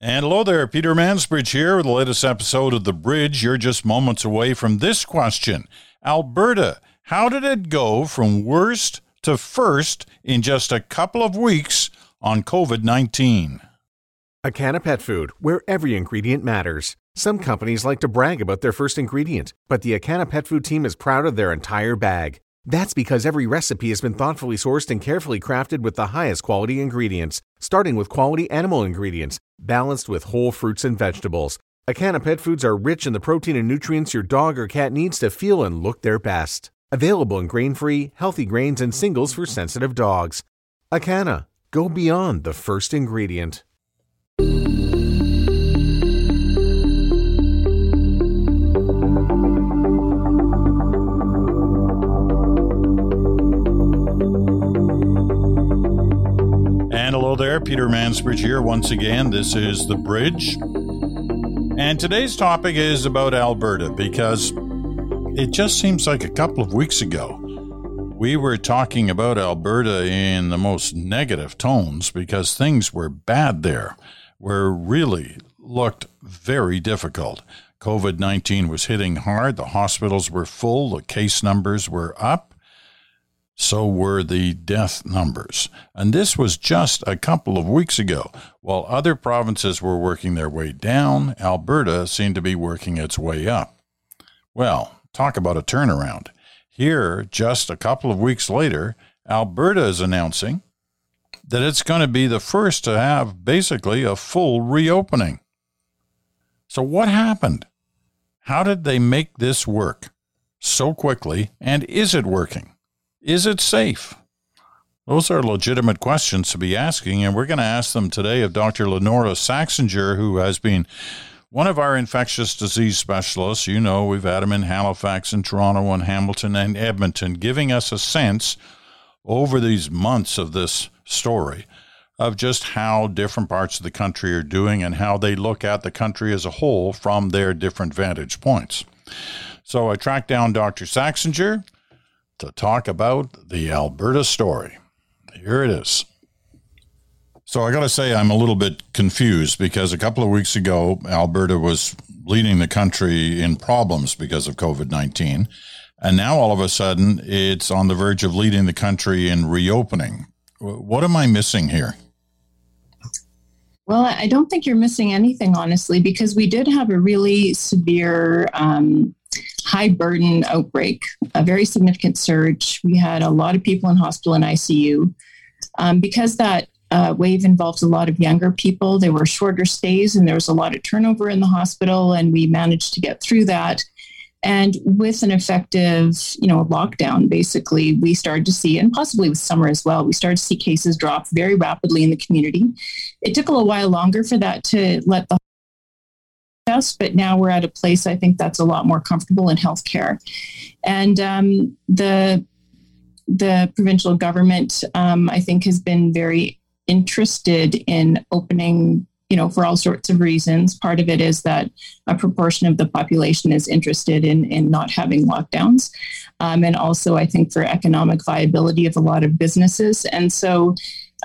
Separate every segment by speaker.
Speaker 1: And hello there, Peter Mansbridge here with the latest episode of The Bridge. You're just moments away from this question Alberta, how did it go from worst to first in just a couple of weeks on COVID 19?
Speaker 2: Acana Pet Food, where every ingredient matters. Some companies like to brag about their first ingredient, but the Acana Pet Food team is proud of their entire bag. That's because every recipe has been thoughtfully sourced and carefully crafted with the highest quality ingredients, starting with quality animal ingredients, balanced with whole fruits and vegetables. Acana Pet Foods are rich in the protein and nutrients your dog or cat needs to feel and look their best. Available in grain free, healthy grains and singles for sensitive dogs. Acana, go beyond the first ingredient.
Speaker 1: And hello there, Peter Mansbridge here once again. This is The Bridge. And today's topic is about Alberta because it just seems like a couple of weeks ago we were talking about Alberta in the most negative tones because things were bad there, where really looked very difficult. COVID 19 was hitting hard, the hospitals were full, the case numbers were up so were the death numbers. And this was just a couple of weeks ago. While other provinces were working their way down, Alberta seemed to be working its way up. Well, talk about a turnaround. Here, just a couple of weeks later, Alberta is announcing that it's going to be the first to have basically a full reopening. So, what happened? How did they make this work so quickly, and is it working? Is it safe? Those are legitimate questions to be asking, and we're going to ask them today of Dr. Lynora Saxinger, who has been one of our infectious disease specialists. You know, we've had him in Halifax and Toronto and Hamilton and Edmonton, giving us a sense over these months of this story of just how different parts of the country are doing and how they look at the country as a whole from their different vantage points. So I tracked down Dr. Saxinger to talk about the Alberta story. Here it is. So I got to say, I'm a little bit confused because a couple of weeks ago, Alberta was leading the country in problems because of COVID 19. And now all of a sudden, it's on the verge of leading the country in reopening. What am I missing here?
Speaker 3: Well, I don't think you're missing anything, honestly, because we did have a really severe um, high burden outbreak, a very significant surge. We had a lot of people in hospital and ICU. Um, because that uh, wave involved a lot of younger people, there were shorter stays and there was a lot of turnover in the hospital, and we managed to get through that. And with an effective, you know, lockdown, basically, we started to see, and possibly with summer as well, we started to see cases drop very rapidly in the community. It took a little while longer for that to let the but now we're at a place I think that's a lot more comfortable in healthcare. And um, the the provincial government, um, I think, has been very interested in opening. You know, for all sorts of reasons. Part of it is that a proportion of the population is interested in in not having lockdowns, um, and also I think for economic viability of a lot of businesses. And so,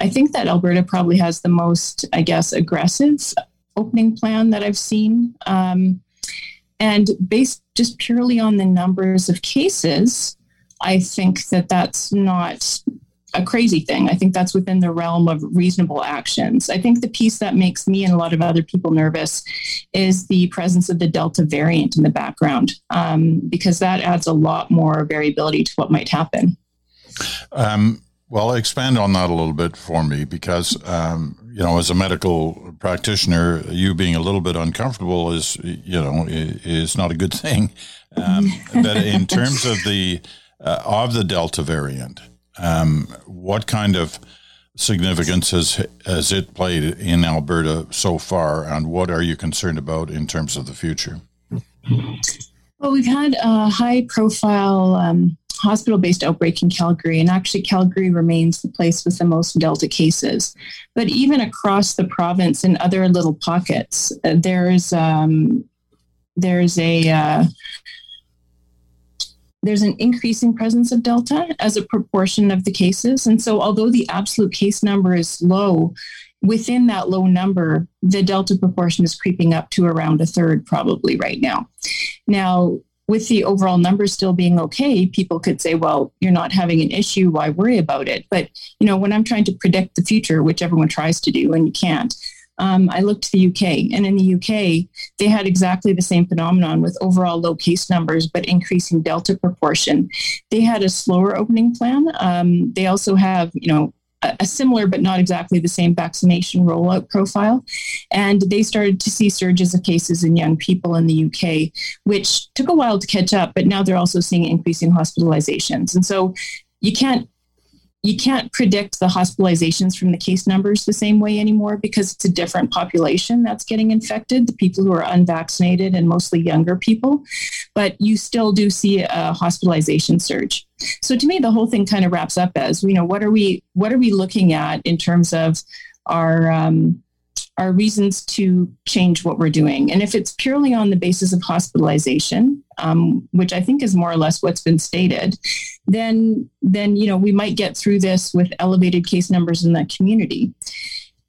Speaker 3: I think that Alberta probably has the most, I guess, aggressive opening plan that I've seen. Um, and based just purely on the numbers of cases, I think that that's not a crazy thing. I think that's within the realm of reasonable actions. I think the piece that makes me and a lot of other people nervous is the presence of the Delta variant in the background, um, because that adds a lot more variability to what might happen.
Speaker 1: Um, well, expand on that a little bit for me because, um, you know, as a medical practitioner, you being a little bit uncomfortable is, you know, is not a good thing. Um, but in terms of the uh, of the Delta variant, um, what kind of significance has has it played in Alberta so far, and what are you concerned about in terms of the future?
Speaker 3: Well, we've had a high profile um, hospital based outbreak in Calgary, and actually, Calgary remains the place with the most Delta cases. But even across the province in other little pockets, uh, there's um, there's a uh, there's an increasing presence of Delta as a proportion of the cases. And so, although the absolute case number is low, within that low number, the Delta proportion is creeping up to around a third probably right now. Now, with the overall numbers still being okay, people could say, well, you're not having an issue. Why worry about it? But, you know, when I'm trying to predict the future, which everyone tries to do and you can't, um, I looked to the UK. And in the UK, they had exactly the same phenomenon with overall low case numbers, but increasing Delta proportion. They had a slower opening plan. Um, they also have, you know, a similar but not exactly the same vaccination rollout profile. And they started to see surges of cases in young people in the UK, which took a while to catch up, but now they're also seeing increasing hospitalizations. And so you can't you can't predict the hospitalizations from the case numbers the same way anymore because it's a different population that's getting infected, the people who are unvaccinated and mostly younger people. But you still do see a hospitalization surge. So to me, the whole thing kind of wraps up as you know what are we what are we looking at in terms of our um, our reasons to change what we're doing. And if it's purely on the basis of hospitalization, um, which I think is more or less what's been stated, then then you know we might get through this with elevated case numbers in that community.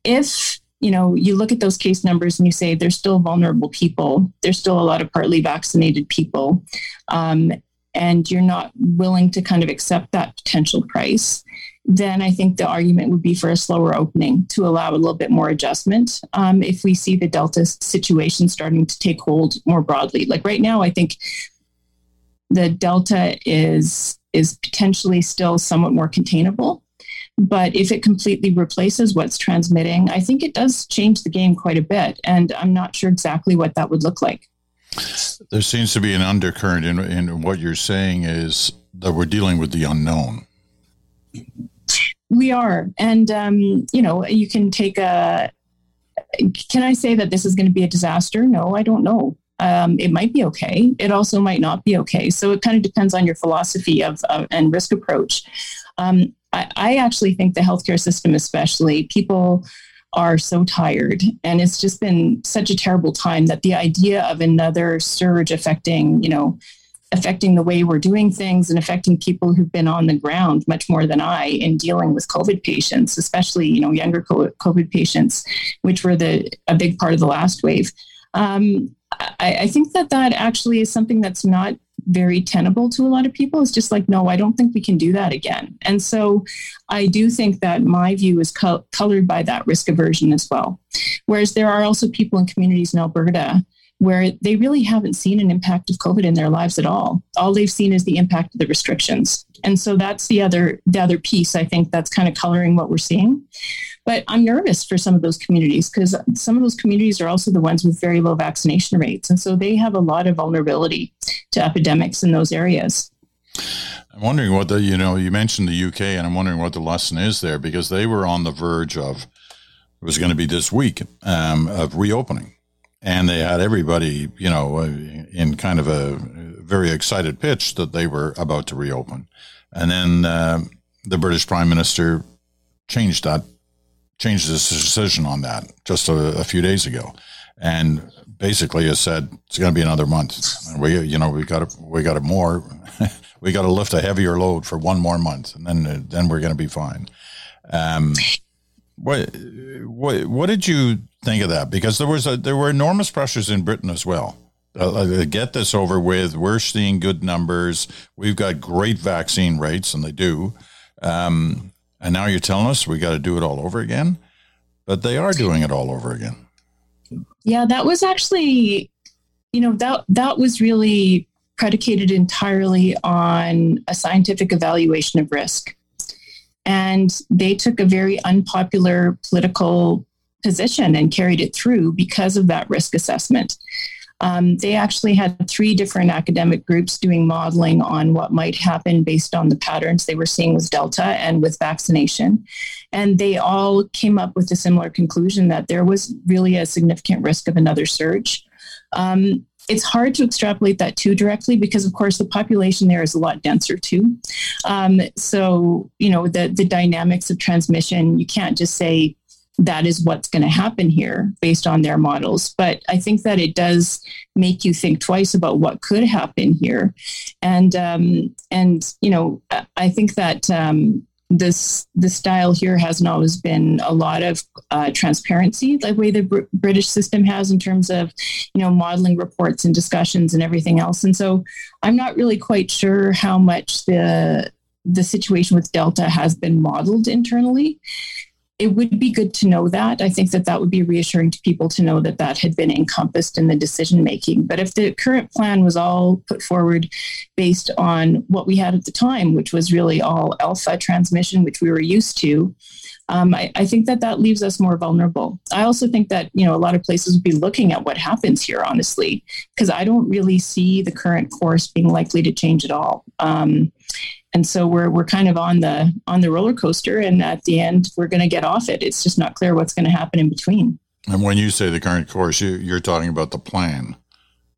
Speaker 3: If you know you look at those case numbers and you say there's still vulnerable people, there's still a lot of partly vaccinated people, um, and you're not willing to kind of accept that potential price, then I think the argument would be for a slower opening to allow a little bit more adjustment um, if we see the Delta situation starting to take hold more broadly. Like right now, I think the Delta is is potentially still somewhat more containable. But if it completely replaces what's transmitting, I think it does change the game quite a bit. And I'm not sure exactly what that would look like.
Speaker 1: There seems to be an undercurrent in, in what you're saying is that we're dealing with the unknown.
Speaker 3: We are. And, um, you know, you can take a, can I say that this is going to be a disaster? No, I don't know. Um, it might be okay. It also might not be okay. So it kind of depends on your philosophy of, of and risk approach. Um, I, I actually think the healthcare system, especially, people are so tired and it's just been such a terrible time that the idea of another surge affecting you know affecting the way we're doing things and affecting people who've been on the ground much more than I in dealing with COVID patients, especially you know younger COVID patients, which were the a big part of the last wave. Um, I, I think that that actually is something that's not very tenable to a lot of people. It's just like, no, I don't think we can do that again. And so I do think that my view is co- colored by that risk aversion as well. Whereas there are also people in communities in Alberta where they really haven't seen an impact of COVID in their lives at all. All they've seen is the impact of the restrictions. And so that's the other the other piece I think that's kind of coloring what we're seeing. But I'm nervous for some of those communities because some of those communities are also the ones with very low vaccination rates. And so they have a lot of vulnerability to epidemics in those areas.
Speaker 1: I'm wondering what the, you know, you mentioned the UK, and I'm wondering what the lesson is there because they were on the verge of, it was going to be this week, um, of reopening and they had everybody, you know, uh, in kind of a very excited pitch that they were about to reopen. And then uh, the British Prime Minister changed that, changed his decision on that just a, a few days ago, and basically has said it's going to be another month. We, you know, we got to, we got to more, we got to lift a heavier load for one more month, and then then we're going to be fine. Um, what what what did you think of that? Because there was a, there were enormous pressures in Britain as well. Uh, uh, get this over with. We're seeing good numbers. We've got great vaccine rates, and they do. Um, and now you're telling us we got to do it all over again, but they are doing it all over again.
Speaker 3: Yeah, that was actually, you know, that that was really predicated entirely on a scientific evaluation of risk. And they took a very unpopular political position and carried it through because of that risk assessment. Um, they actually had three different academic groups doing modeling on what might happen based on the patterns they were seeing with Delta and with vaccination. And they all came up with a similar conclusion that there was really a significant risk of another surge. Um, it's hard to extrapolate that too directly because, of course, the population there is a lot denser too. Um, so, you know, the the dynamics of transmission, you can't just say that is what's going to happen here based on their models. But I think that it does make you think twice about what could happen here, and um, and you know, I think that. Um, this the style here hasn't always been a lot of uh, transparency, the way the Br- British system has in terms of, you know, modeling reports and discussions and everything else. And so, I'm not really quite sure how much the the situation with Delta has been modeled internally it would be good to know that. I think that that would be reassuring to people to know that that had been encompassed in the decision making. But if the current plan was all put forward based on what we had at the time, which was really all alpha transmission, which we were used to, um, I, I, think that that leaves us more vulnerable. I also think that you know a lot of places would be looking at what happens here, honestly, because I don't really see the current course being likely to change at all. Um, and so we're we're kind of on the on the roller coaster and at the end we're going to get off it. It's just not clear what's going to happen in between.
Speaker 1: And when you say the current course you, you're talking about the plan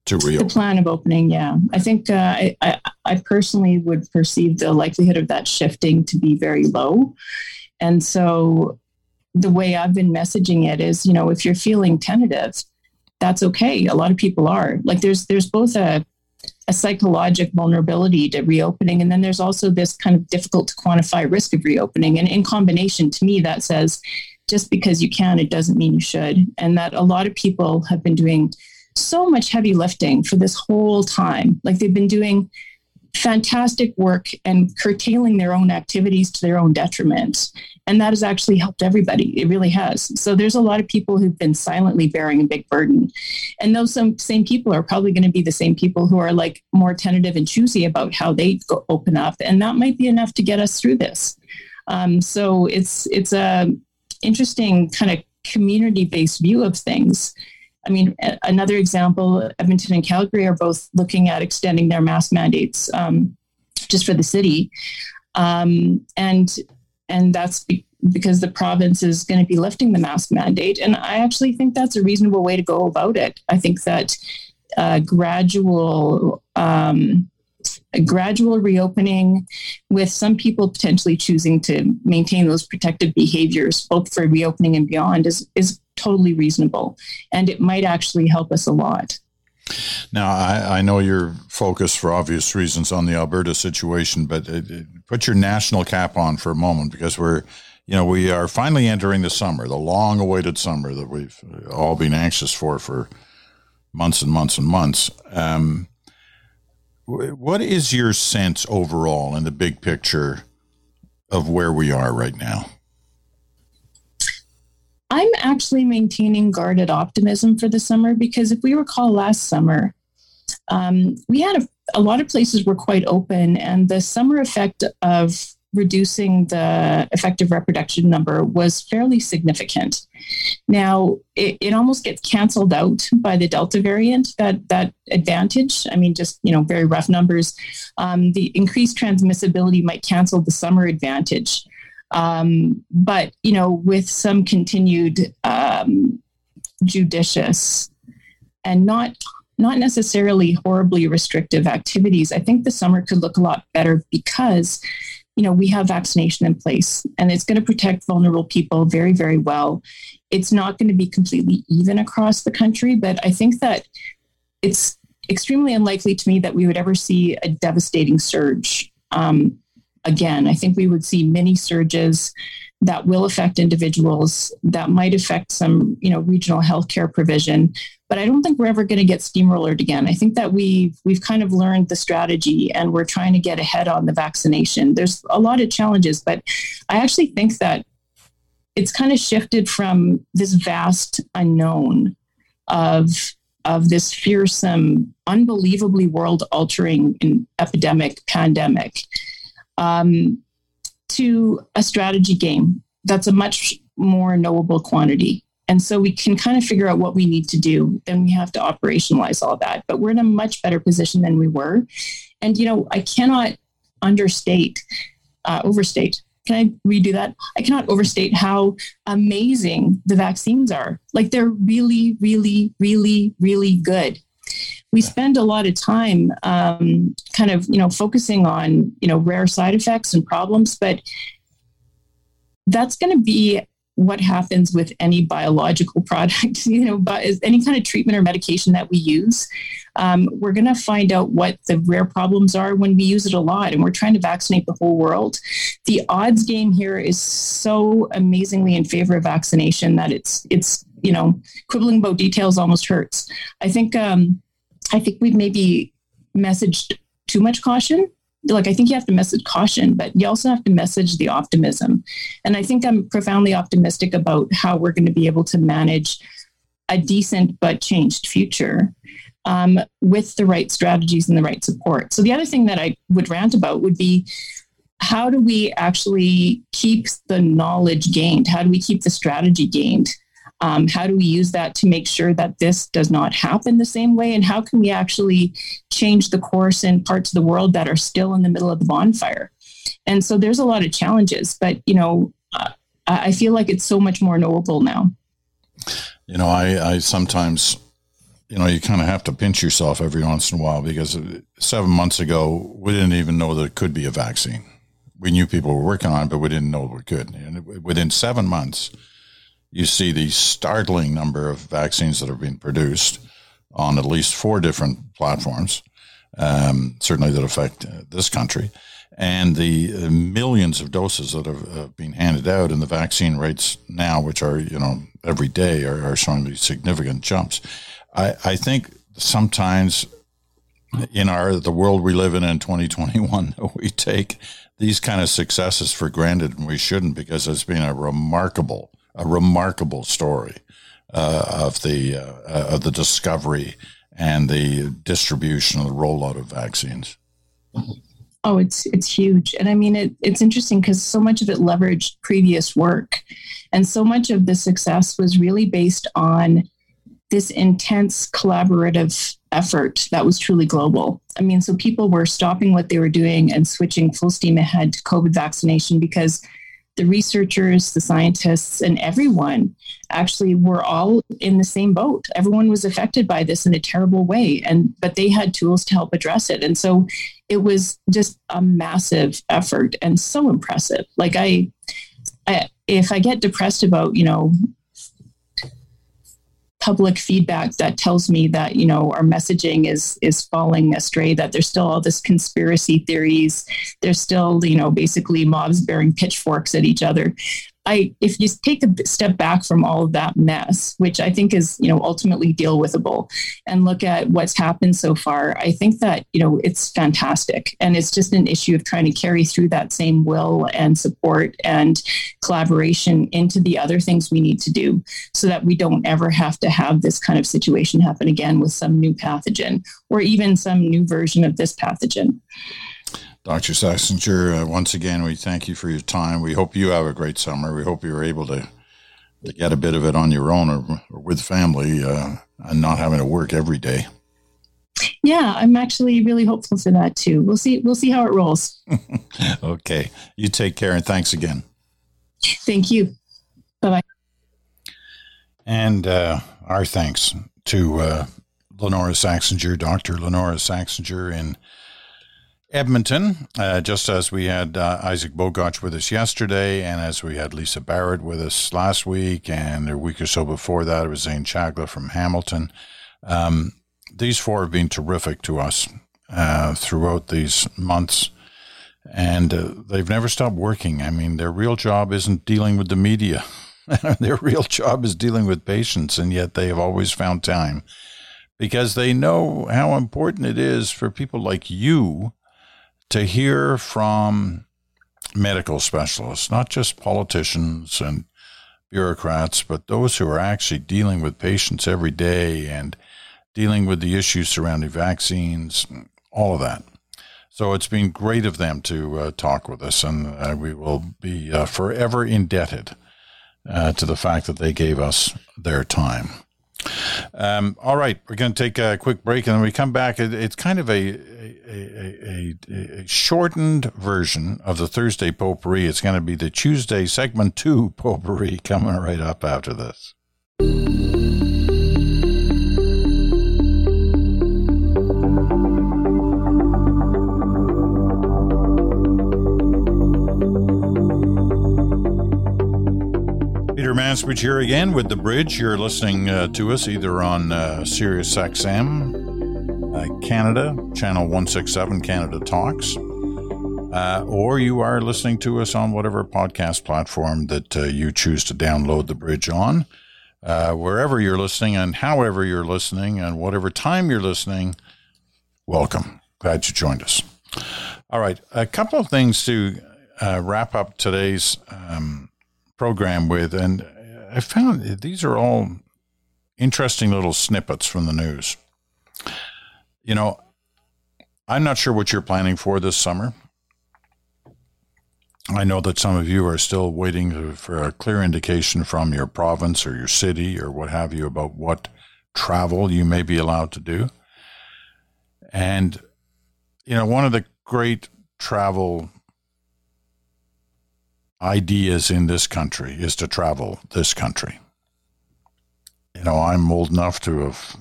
Speaker 1: to reopen.
Speaker 3: The plan of opening yeah. I think uh, I, I, I personally would perceive the likelihood of that shifting to be very low and so the way i've been messaging it is you know if you're feeling tentative that's okay a lot of people are like there's there's both a a psychological vulnerability to reopening. And then there's also this kind of difficult to quantify risk of reopening. And in combination, to me, that says just because you can, it doesn't mean you should. And that a lot of people have been doing so much heavy lifting for this whole time. Like they've been doing fantastic work and curtailing their own activities to their own detriment. And that has actually helped everybody. It really has. So there's a lot of people who've been silently bearing a big burden. And those some same people are probably going to be the same people who are like more tentative and choosy about how they go open up. And that might be enough to get us through this. Um, so it's it's a interesting kind of community-based view of things I mean, another example, Edmonton and Calgary are both looking at extending their mask mandates um, just for the city, um, and and that's be- because the province is going to be lifting the mask mandate. And I actually think that's a reasonable way to go about it. I think that uh, gradual. Um, a gradual reopening with some people potentially choosing to maintain those protective behaviors both for reopening and beyond is, is totally reasonable. And it might actually help us a lot.
Speaker 1: Now, I, I know you're focused for obvious reasons on the Alberta situation, but it, it, put your national cap on for a moment because we're, you know, we are finally entering the summer, the long awaited summer that we've uh, all been anxious for for months and months and months. Um, what is your sense overall in the big picture of where we are right now?
Speaker 3: I'm actually maintaining guarded optimism for the summer because if we recall last summer, um, we had a, a lot of places were quite open, and the summer effect of reducing the effective reproduction number was fairly significant. Now, it, it almost gets canceled out by the Delta variant, that, that advantage. I mean, just, you know, very rough numbers. Um, the increased transmissibility might cancel the summer advantage. Um, but you know, with some continued um, judicious and not not necessarily horribly restrictive activities, I think the summer could look a lot better because you know we have vaccination in place and it's going to protect vulnerable people very very well. It's not going to be completely even across the country, but I think that it's extremely unlikely to me that we would ever see a devastating surge. Um, again. I think we would see many surges that will affect individuals, that might affect some, you know, regional healthcare provision. But I don't think we're ever going to get steamrollered again. I think that we've we've kind of learned the strategy and we're trying to get ahead on the vaccination. There's a lot of challenges, but I actually think that it's kind of shifted from this vast unknown of of this fearsome, unbelievably world altering epidemic pandemic um, to a strategy game that's a much more knowable quantity. And so we can kind of figure out what we need to do. Then we have to operationalize all that. But we're in a much better position than we were. And, you know, I cannot understate, uh, overstate. Can I redo that? I cannot overstate how amazing the vaccines are. Like they're really, really, really, really good we spend a lot of time um, kind of you know focusing on you know rare side effects and problems but that's going to be what happens with any biological product, you know, but any kind of treatment or medication that we use. Um, we're going to find out what the rare problems are when we use it a lot, and we're trying to vaccinate the whole world. The odds game here is so amazingly in favor of vaccination that it's it's you know quibbling about details almost hurts. I think um, I think we've maybe messaged too much caution like I think you have to message caution, but you also have to message the optimism. And I think I'm profoundly optimistic about how we're going to be able to manage a decent but changed future um, with the right strategies and the right support. So the other thing that I would rant about would be how do we actually keep the knowledge gained? How do we keep the strategy gained? Um, how do we use that to make sure that this does not happen the same way? And how can we actually change the course in parts of the world that are still in the middle of the bonfire? And so there's a lot of challenges, but you know, uh, I feel like it's so much more knowable now.
Speaker 1: You know, I, I sometimes, you know, you kind of have to pinch yourself every once in a while because seven months ago, we didn't even know there could be a vaccine. We knew people were working on it, but we didn't know we could. And within seven months, you see the startling number of vaccines that have been produced on at least four different platforms, um, certainly that affect uh, this country, and the uh, millions of doses that have uh, been handed out, and the vaccine rates now, which are you know every day, are, are showing these significant jumps. I, I think sometimes in our the world we live in in 2021, we take these kind of successes for granted, and we shouldn't because it's been a remarkable a remarkable story uh, of the uh, of the discovery and the distribution and the rollout of vaccines.
Speaker 3: Oh, it's it's huge, and I mean it, it's interesting because so much of it leveraged previous work, and so much of the success was really based on this intense collaborative effort that was truly global. I mean, so people were stopping what they were doing and switching full steam ahead to COVID vaccination because the researchers, the scientists, and everyone actually were all in the same boat. Everyone was affected by this in a terrible way, and but they had tools to help address it. And so it was just a massive effort and so impressive. Like I, I if I get depressed about you know public feedback that tells me that you know our messaging is is falling astray that there's still all this conspiracy theories. There's still you know basically mobs bearing pitchforks at each other I, if you take a step back from all of that mess, which I think is, you know, ultimately deal withable, and look at what's happened so far, I think that you know it's fantastic, and it's just an issue of trying to carry through that same will and support and collaboration into the other things we need to do, so that we don't ever have to have this kind of situation happen again with some new pathogen or even some new version of this pathogen.
Speaker 1: Dr. Saxinger, uh, once again, we thank you for your time. We hope you have a great summer. We hope you're able to, to get a bit of it on your own or, or with family uh, and not having to work every day.
Speaker 3: Yeah, I'm actually really hopeful for that too. We'll see. We'll see how it rolls.
Speaker 1: okay, you take care and thanks again.
Speaker 3: Thank you. Bye bye.
Speaker 1: And uh, our thanks to uh, Lynora Saxinger, Dr. Lynora Saxinger in Edmonton, uh, just as we had uh, Isaac Bogoch with us yesterday, and as we had Lisa Barrett with us last week, and a week or so before that, it was Zain Chagla from Hamilton. Um, these four have been terrific to us uh, throughout these months, and uh, they've never stopped working. I mean, their real job isn't dealing with the media, their real job is dealing with patients, and yet they have always found time because they know how important it is for people like you to hear from medical specialists, not just politicians and bureaucrats, but those who are actually dealing with patients every day and dealing with the issues surrounding vaccines, all of that. So it's been great of them to uh, talk with us, and uh, we will be uh, forever indebted uh, to the fact that they gave us their time. Um, all right, we're going to take a quick break, and then we come back. It, it's kind of a a, a, a, shortened version of the Thursday potpourri. It's going to be the Tuesday segment two potpourri coming right up after this. Peter Mansbridge here again with The Bridge. You're listening uh, to us either on uh, Sirius XM, uh, Canada, channel 167, Canada Talks, uh, or you are listening to us on whatever podcast platform that uh, you choose to download The Bridge on. Uh, wherever you're listening and however you're listening and whatever time you're listening, welcome. Glad you joined us. All right, a couple of things to wrap up today's. Um, program with, and I found these are all interesting little snippets from the news. You know, I'm not sure what you're planning for this summer. I know that some of you are still waiting for a clear indication from your province or your city or what have you about what travel you may be allowed to do. And, you know, one of the great travel ideas in this country is to travel this country. You know, I'm old enough to have,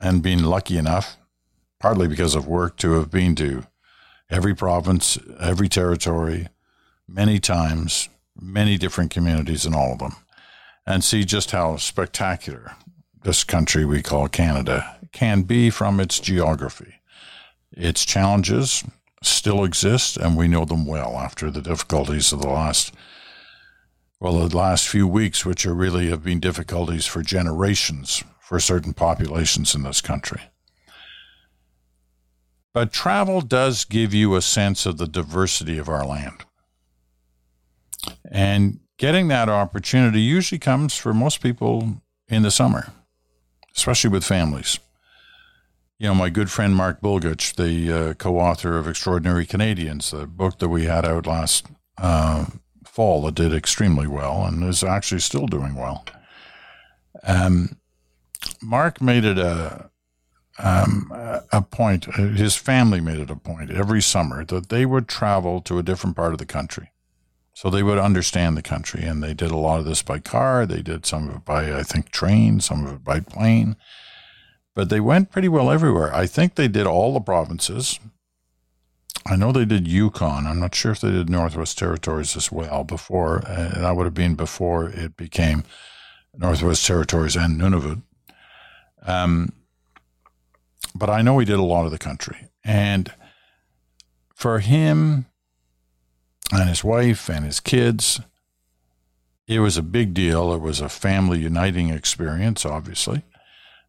Speaker 1: and been lucky enough, partly because of work, to have been to every province, every territory, many times, many different communities in all of them, and see just how spectacular this country we call Canada can be from its geography. Its challenges, still exist, and we know them well after the difficulties of the last, well, the last few weeks, which are really have been difficulties for generations for certain populations in this country. But travel does give you a sense of the diversity of our land. And getting that opportunity usually comes for most people in the summer, especially with families you know, my good friend Mark Bulgutch, the uh, co-author of Extraordinary Canadians, the book that we had out last uh, fall that did extremely well and is actually still doing well. Um, Mark made it a um, a point. His family made it a point every summer that they would travel to a different part of the country, so they would understand the country. And they did a lot of this by car. They did some of it by, I think, train, some of it by plane but they went pretty well everywhere. I think they did all the provinces. I know they did Yukon. I'm not sure if they did Northwest Territories as well before, and that would have been before it became Northwest Territories and Nunavut. Um, but I know he did a lot of the country. And for him and his wife and his kids, it was a big deal. It was a family uniting experience, obviously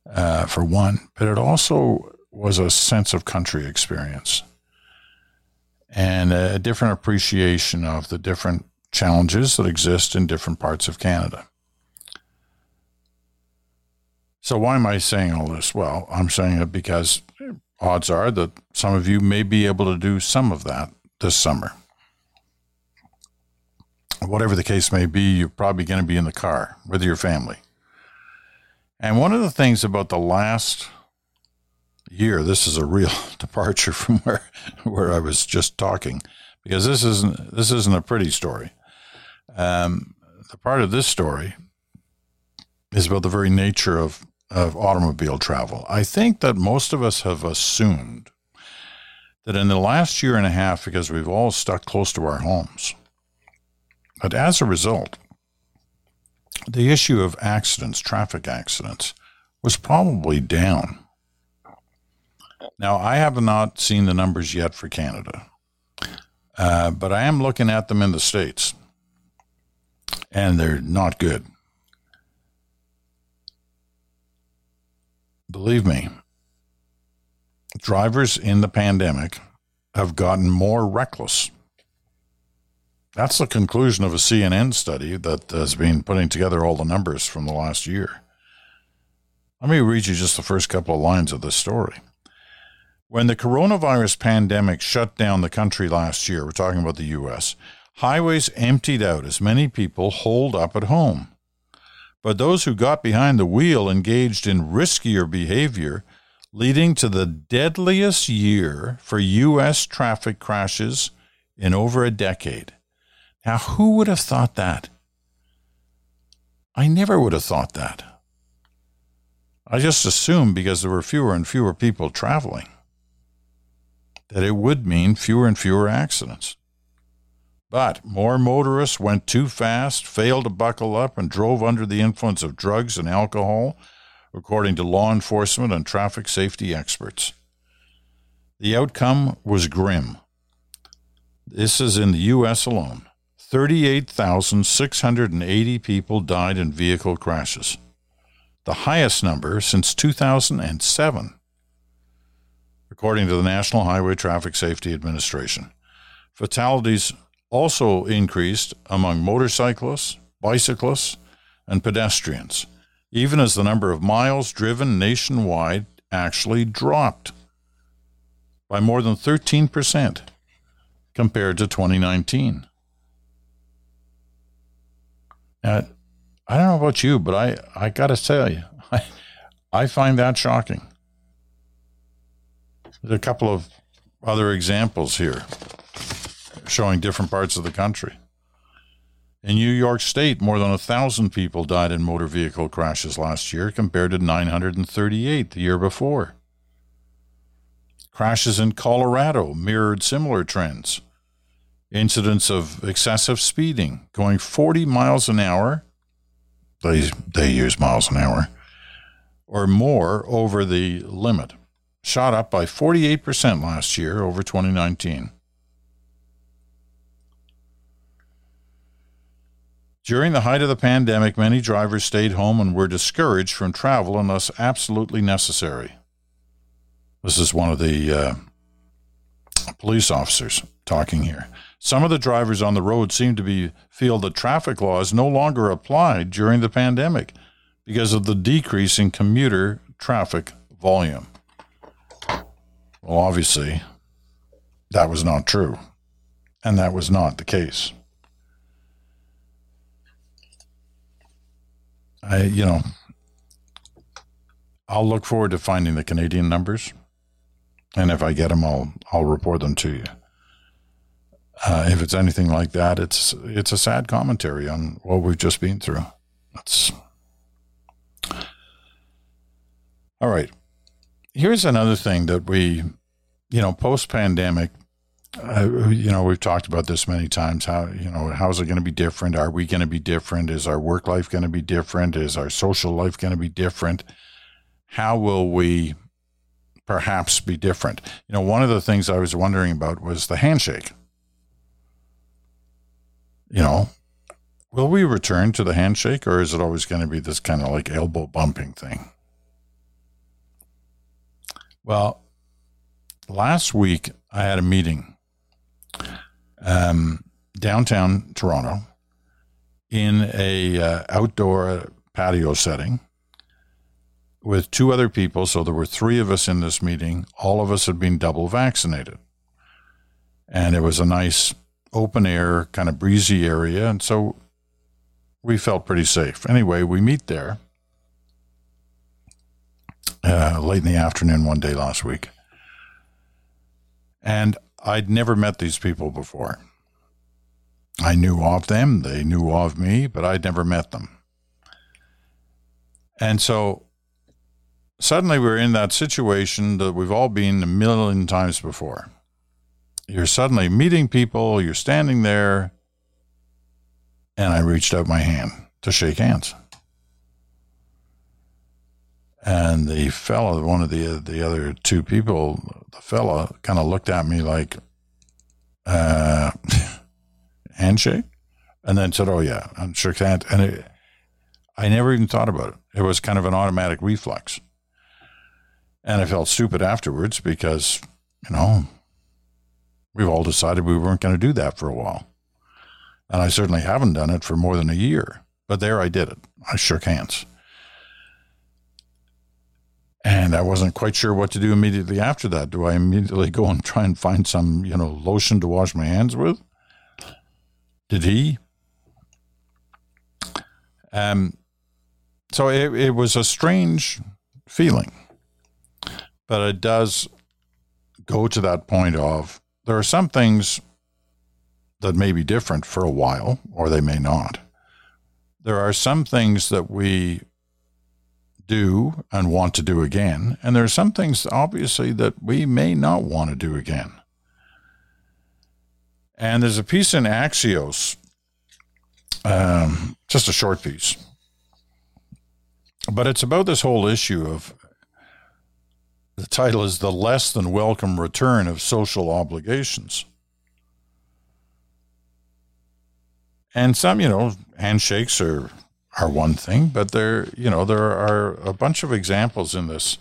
Speaker 1: uh, for one, but it also was a sense of country experience and a different appreciation of the different challenges that exist in different parts of Canada. So, why am I saying all this? Well, I'm saying it because odds are that some of you may be able to do some of that this summer. Whatever the case may be, you're probably going to be in the car with your family. And one of the things about the last year, this is a real departure from where where I was just talking, because this isn't this isn't a pretty story. Um, the part of this story is about the very nature of of automobile travel. I think that most of us have assumed that in the last year and a half, because we've all stuck close to our homes, that as a result, the issue of accidents, traffic accidents, was probably down. Now, I have not seen the numbers yet for Canada, uh, but I am looking at them in the States, and they're not good. Believe me, drivers in the pandemic have gotten more reckless that's the conclusion of a CNN study that has been putting together all the numbers from the last year. Let me read you just the first couple of lines of this story. When the coronavirus pandemic shut down the country last year, we're talking about the U.S., highways emptied out as many people holed up at home. But those who got behind the wheel engaged in riskier behavior, leading to the deadliest year for U.S. traffic crashes in over a decade. Now, who would have thought that? I never would have thought that. I just assumed because there were fewer and fewer people traveling that it would mean fewer and fewer accidents. But more motorists went too fast, failed to buckle up, and drove under the influence of drugs and alcohol, according to law enforcement and traffic safety experts. The outcome was grim. This is in the U.S. alone. 38,680 people died in vehicle crashes, the highest number since 2007, according to the National Highway Traffic Safety Administration. Fatalities also increased among motorcyclists, bicyclists, and pedestrians, even as the number of miles driven nationwide actually dropped by more than 13% compared to 2019. Now, I don't know about you, but I, I got to tell you, I, I find that shocking. There's a couple of other examples here showing different parts of the country. In New York State, more than a thousand people died in motor vehicle crashes last year compared to 938 the year before. Crashes in Colorado mirrored similar trends. Incidents of excessive speeding, going 40 miles an hour, they, they use miles an hour, or more over the limit, shot up by 48% last year over 2019. During the height of the pandemic, many drivers stayed home and were discouraged from travel unless absolutely necessary. This is one of the uh, police officers talking here. Some of the drivers on the road seem to be feel that traffic laws no longer applied during the pandemic because of the decrease in commuter traffic volume. Well, obviously, that was not true, and that was not the case. I, you know, I'll look forward to finding the Canadian numbers, and if I get them, I'll I'll report them to you. Uh, if it's anything like that, it's it's a sad commentary on what we've just been through. That's all right. Here's another thing that we, you know, post pandemic, uh, you know, we've talked about this many times. How you know, how's it going to be different? Are we going to be different? Is our work life going to be different? Is our social life going to be different? How will we perhaps be different? You know, one of the things I was wondering about was the handshake. You know, will we return to the handshake, or is it always going to be this kind of like elbow bumping thing? Well, last week I had a meeting um, downtown Toronto in a uh, outdoor patio setting with two other people. So there were three of us in this meeting. All of us had been double vaccinated, and it was a nice open air, kind of breezy area, and so we felt pretty safe. Anyway, we meet there uh, late in the afternoon one day last week. And I'd never met these people before. I knew of them, they knew of me, but I'd never met them. And so suddenly we're in that situation that we've all been a million times before. You're suddenly meeting people, you're standing there, and I reached out my hand to shake hands. And the fellow, one of the the other two people, the fella kind of looked at me like, uh, handshake, and then said, "Oh yeah," and shook hands. And it, I never even thought about it. It was kind of an automatic reflex, and I felt stupid afterwards because you know we've all decided we weren't going to do that for a while, and I certainly haven't done it for more than a year. But there, I did it. I shook hands. And I wasn't quite sure what to do immediately after that. Do I immediately go and try and find some, you know, lotion to wash my hands with? Did he? Um, so it, it was a strange feeling, but it does go to that point of there are some things that may be different for a while, or they may not. There are some things that we do and want to do again. And there are some things, obviously, that we may not want to do again. And there's a piece in Axios, um, just a short piece, but it's about this whole issue of the title is The Less Than Welcome Return of Social Obligations. And some, you know, handshakes are are one thing, but there, you know, there are a bunch of examples in this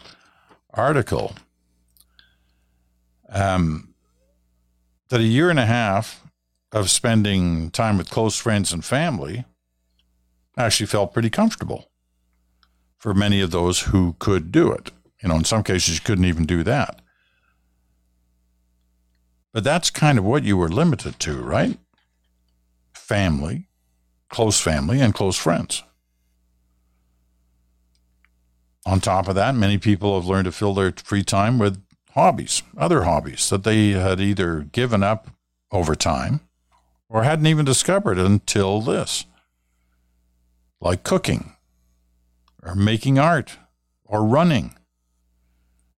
Speaker 1: article um, that a year and a half of spending time with close friends and family actually felt pretty comfortable for many of those who could do it. You know, in some cases, you couldn't even do that. But that's kind of what you were limited to, right? Family, close family, and close friends. On top of that, many people have learned to fill their free time with hobbies, other hobbies that they had either given up over time or hadn't even discovered until this, like cooking or making art or running.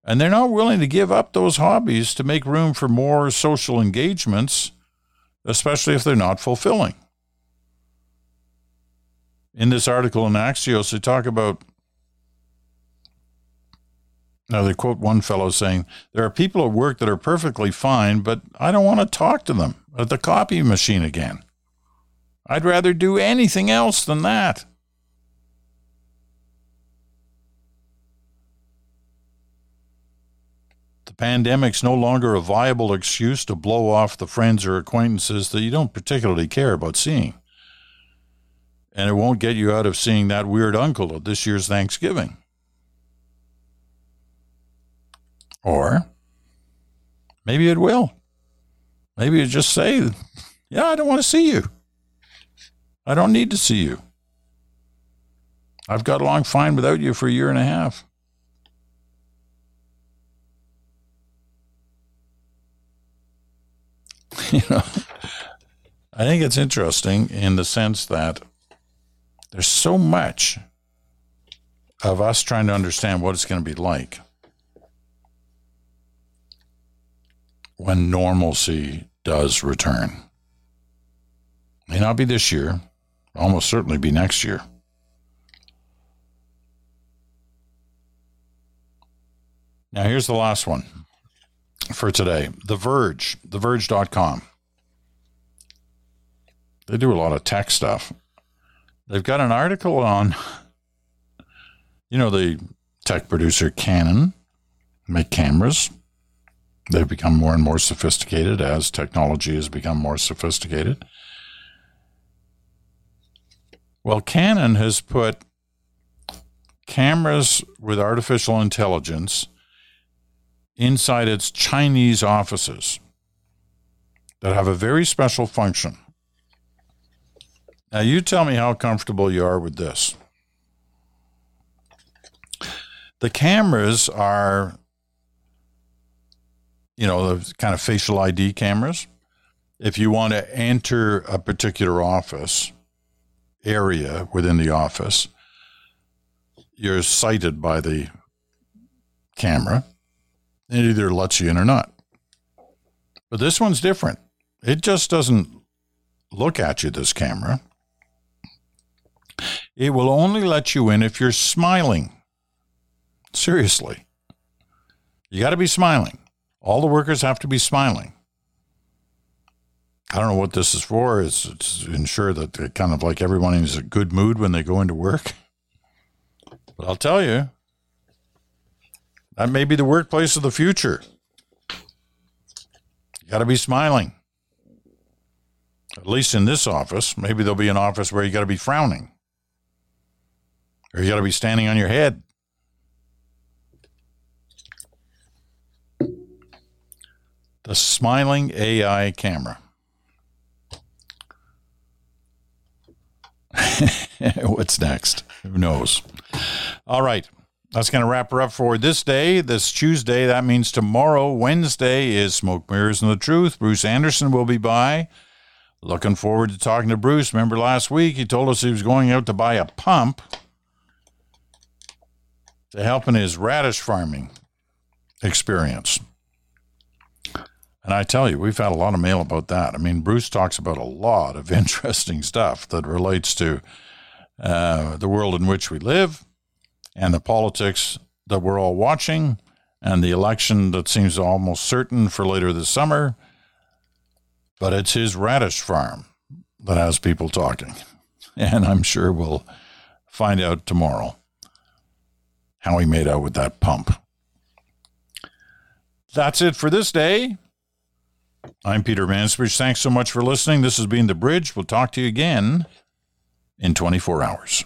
Speaker 1: And they're not willing to give up those hobbies to make room for more social engagements, especially if they're not fulfilling. In this article in Axios, they talk about now, they quote one fellow saying, There are people at work that are perfectly fine, but I don't want to talk to them at the copy machine again. I'd rather do anything else than that. The pandemic's no longer a viable excuse to blow off the friends or acquaintances that you don't particularly care about seeing. And it won't get you out of seeing that weird uncle at this year's Thanksgiving. Or maybe it will. Maybe you just say, Yeah, I don't want to see you. I don't need to see you. I've got along fine without you for a year and a half. you know, I think it's interesting in the sense that there's so much of us trying to understand what it's going to be like when normalcy does return. May not be this year, almost certainly be next year. Now, here's the last one for today The Verge, TheVerge.com. They do a lot of tech stuff. They've got an article on, you know, the tech producer Canon, make cameras. They've become more and more sophisticated as technology has become more sophisticated. Well, Canon has put cameras with artificial intelligence inside its Chinese offices that have a very special function. Now, you tell me how comfortable you are with this. The cameras are you know, the kind of facial ID cameras. If you want to enter a particular office area within the office, you're sighted by the camera. It either lets you in or not. But this one's different. It just doesn't look at you, this camera. It will only let you in if you're smiling. Seriously. You got to be smiling. All the workers have to be smiling. I don't know what this is for. It's, it's to ensure that kind of like everyone is in a good mood when they go into work. But I'll tell you, that may be the workplace of the future. You got to be smiling. At least in this office. Maybe there'll be an office where you got to be frowning or you got to be standing on your head. the smiling AI camera. What's next? Who knows? All right. That's going to wrap her up for this day, this Tuesday. That means tomorrow, Wednesday, is Smoke Mirrors and the Truth. Bruce Anderson will be by. Looking forward to talking to Bruce. Remember last week he told us he was going out to buy a pump to help in his radish farming experience. And I tell you, we've had a lot of mail about that. I mean, Bruce talks about a lot of interesting stuff that relates to uh, the world in which we live and the politics that we're all watching and the election that seems almost certain for later this summer. But it's his radish farm that has people talking. And I'm sure we'll find out tomorrow how he made out with that pump. That's it for this day. I'm Peter Mansbridge. Thanks so much for listening. This has been The Bridge. We'll talk to you again in 24 hours.